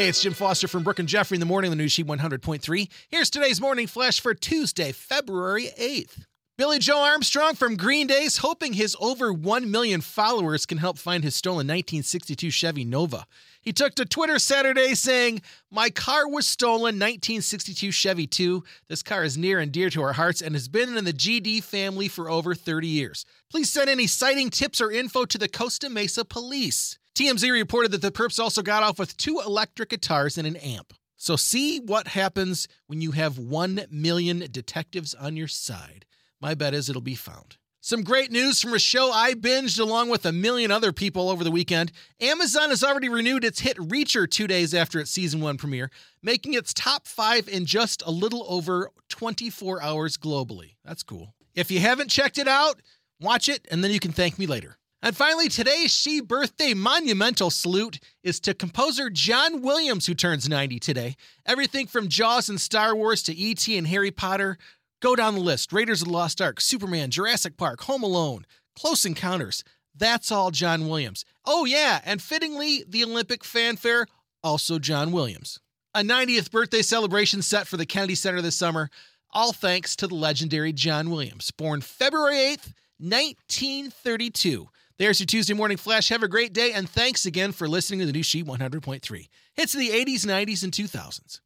Hey, it's Jim Foster from Brooke and Jeffrey in the morning, the News Sheet 100.3. Here's today's morning flash for Tuesday, February 8th. Billie Joe Armstrong from Green Day's hoping his over 1 million followers can help find his stolen 1962 Chevy Nova. He took to Twitter Saturday saying, My car was stolen, 1962 Chevy 2. This car is near and dear to our hearts and has been in the GD family for over 30 years. Please send any sighting tips or info to the Costa Mesa Police. TMZ reported that the perps also got off with two electric guitars and an amp. So see what happens when you have 1 million detectives on your side. My bet is it'll be found. Some great news from a show I binged along with a million other people over the weekend. Amazon has already renewed its hit Reacher two days after its season one premiere, making its top five in just a little over 24 hours globally. That's cool. If you haven't checked it out, watch it and then you can thank me later. And finally, today's She Birthday monumental salute is to composer John Williams, who turns 90 today. Everything from Jaws and Star Wars to E.T. and Harry Potter. Go down the list Raiders of the Lost Ark, Superman, Jurassic Park, Home Alone, Close Encounters. That's all John Williams. Oh, yeah, and fittingly, the Olympic fanfare, also John Williams. A 90th birthday celebration set for the Kennedy Center this summer, all thanks to the legendary John Williams, born February 8th, 1932. There's your Tuesday morning flash. Have a great day, and thanks again for listening to the new Sheet 100.3. Hits of the 80s, 90s, and 2000s.